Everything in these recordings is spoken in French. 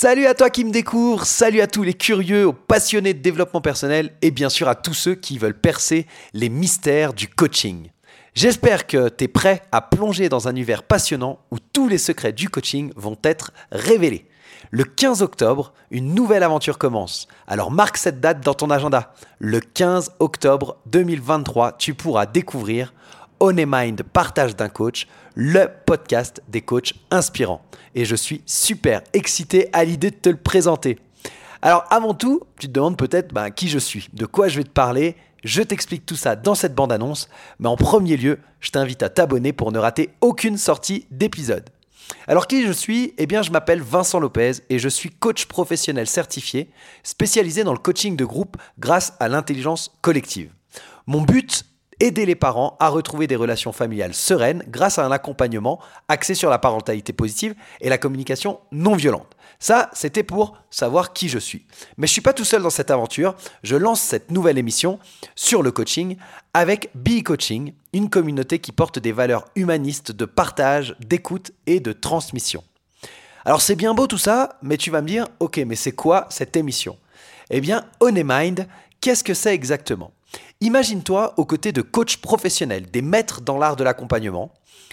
Salut à toi qui me découvre, salut à tous les curieux, aux passionnés de développement personnel et bien sûr à tous ceux qui veulent percer les mystères du coaching. J'espère que tu es prêt à plonger dans un univers passionnant où tous les secrets du coaching vont être révélés. Le 15 octobre, une nouvelle aventure commence. Alors marque cette date dans ton agenda. Le 15 octobre 2023, tu pourras découvrir On Mind Partage d'un coach, le podcast des coachs inspirants. Et je suis super excité à l'idée de te le présenter. Alors avant tout, tu te demandes peut-être bah, qui je suis, de quoi je vais te parler. Je t'explique tout ça dans cette bande-annonce, mais en premier lieu, je t'invite à t'abonner pour ne rater aucune sortie d'épisode. Alors qui je suis? Eh bien je m'appelle Vincent Lopez et je suis coach professionnel certifié, spécialisé dans le coaching de groupe grâce à l'intelligence collective. Mon but aider les parents à retrouver des relations familiales sereines grâce à un accompagnement axé sur la parentalité positive et la communication non violente. Ça, c'était pour savoir qui je suis. Mais je ne suis pas tout seul dans cette aventure. Je lance cette nouvelle émission sur le coaching avec Be Coaching, une communauté qui porte des valeurs humanistes de partage, d'écoute et de transmission. Alors c'est bien beau tout ça, mais tu vas me dire, ok, mais c'est quoi cette émission? Eh bien, On Mind, qu'est-ce que c'est exactement? Imagine-toi aux côtés de coachs professionnels, des maîtres dans l'art de l'accompagnement.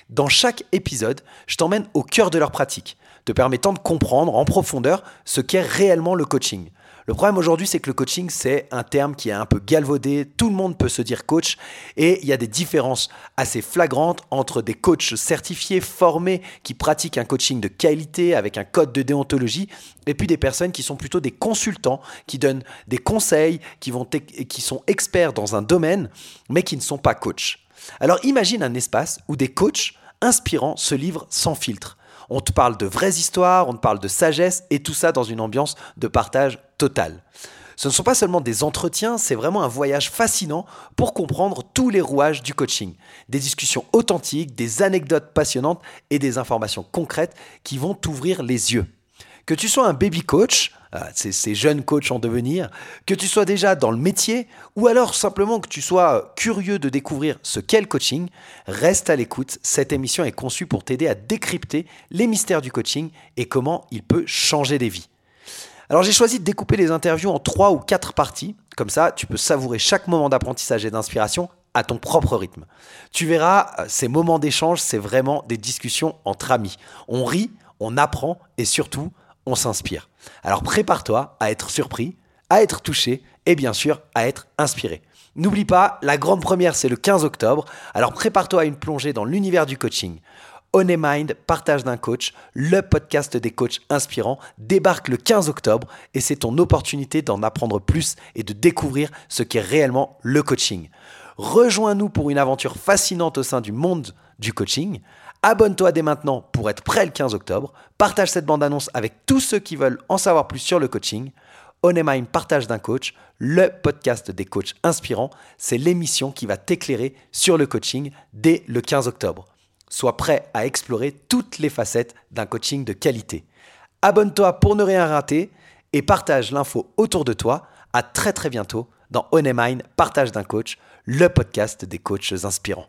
Dans chaque épisode, je t'emmène au cœur de leur pratique, te permettant de comprendre en profondeur ce qu'est réellement le coaching. Le problème aujourd'hui, c'est que le coaching, c'est un terme qui est un peu galvaudé. Tout le monde peut se dire coach et il y a des différences assez flagrantes entre des coachs certifiés, formés, qui pratiquent un coaching de qualité avec un code de déontologie et puis des personnes qui sont plutôt des consultants, qui donnent des conseils, qui, sont experts dans un domaine, mais qui ne sont pas coachs. Alors imagine un espace où des coachs inspirants se livrent sans filtre. On te parle de vraies histoires, on te parle de sagesse et tout ça dans une ambiance de partage total. Ce ne sont pas seulement des entretiens, c'est vraiment un voyage fascinant pour comprendre tous les rouages du coaching. Des discussions authentiques, des anecdotes passionnantes et des informations concrètes qui vont t'ouvrir les yeux. Que tu sois un baby coach, ah, ces jeunes coachs en devenir, que tu sois déjà dans le métier ou alors simplement que tu sois curieux de découvrir ce qu'est le coaching, reste à l'écoute. Cette émission est conçue pour t'aider à décrypter les mystères du coaching et comment il peut changer des vies. Alors j'ai choisi de découper les interviews en trois ou quatre parties, comme ça tu peux savourer chaque moment d'apprentissage et d'inspiration à ton propre rythme. Tu verras, euh, ces moments d'échange, c'est vraiment des discussions entre amis. On rit, on apprend et surtout, on s'inspire. Alors prépare-toi à être surpris, à être touché et bien sûr à être inspiré. N'oublie pas, la grande première c'est le 15 octobre, alors prépare-toi à une plongée dans l'univers du coaching. On Mind, partage d'un coach, le podcast des coachs inspirants, débarque le 15 octobre et c'est ton opportunité d'en apprendre plus et de découvrir ce qu'est réellement le coaching. Rejoins-nous pour une aventure fascinante au sein du monde du coaching. Abonne-toi dès maintenant pour être prêt le 15 octobre. Partage cette bande-annonce avec tous ceux qui veulent en savoir plus sur le coaching. Mind partage d'un coach, le podcast des coachs inspirants, c'est l'émission qui va t'éclairer sur le coaching dès le 15 octobre. Sois prêt à explorer toutes les facettes d'un coaching de qualité. Abonne-toi pour ne rien rater et partage l'info autour de toi. À très très bientôt dans Mind partage d'un coach, le podcast des coachs inspirants.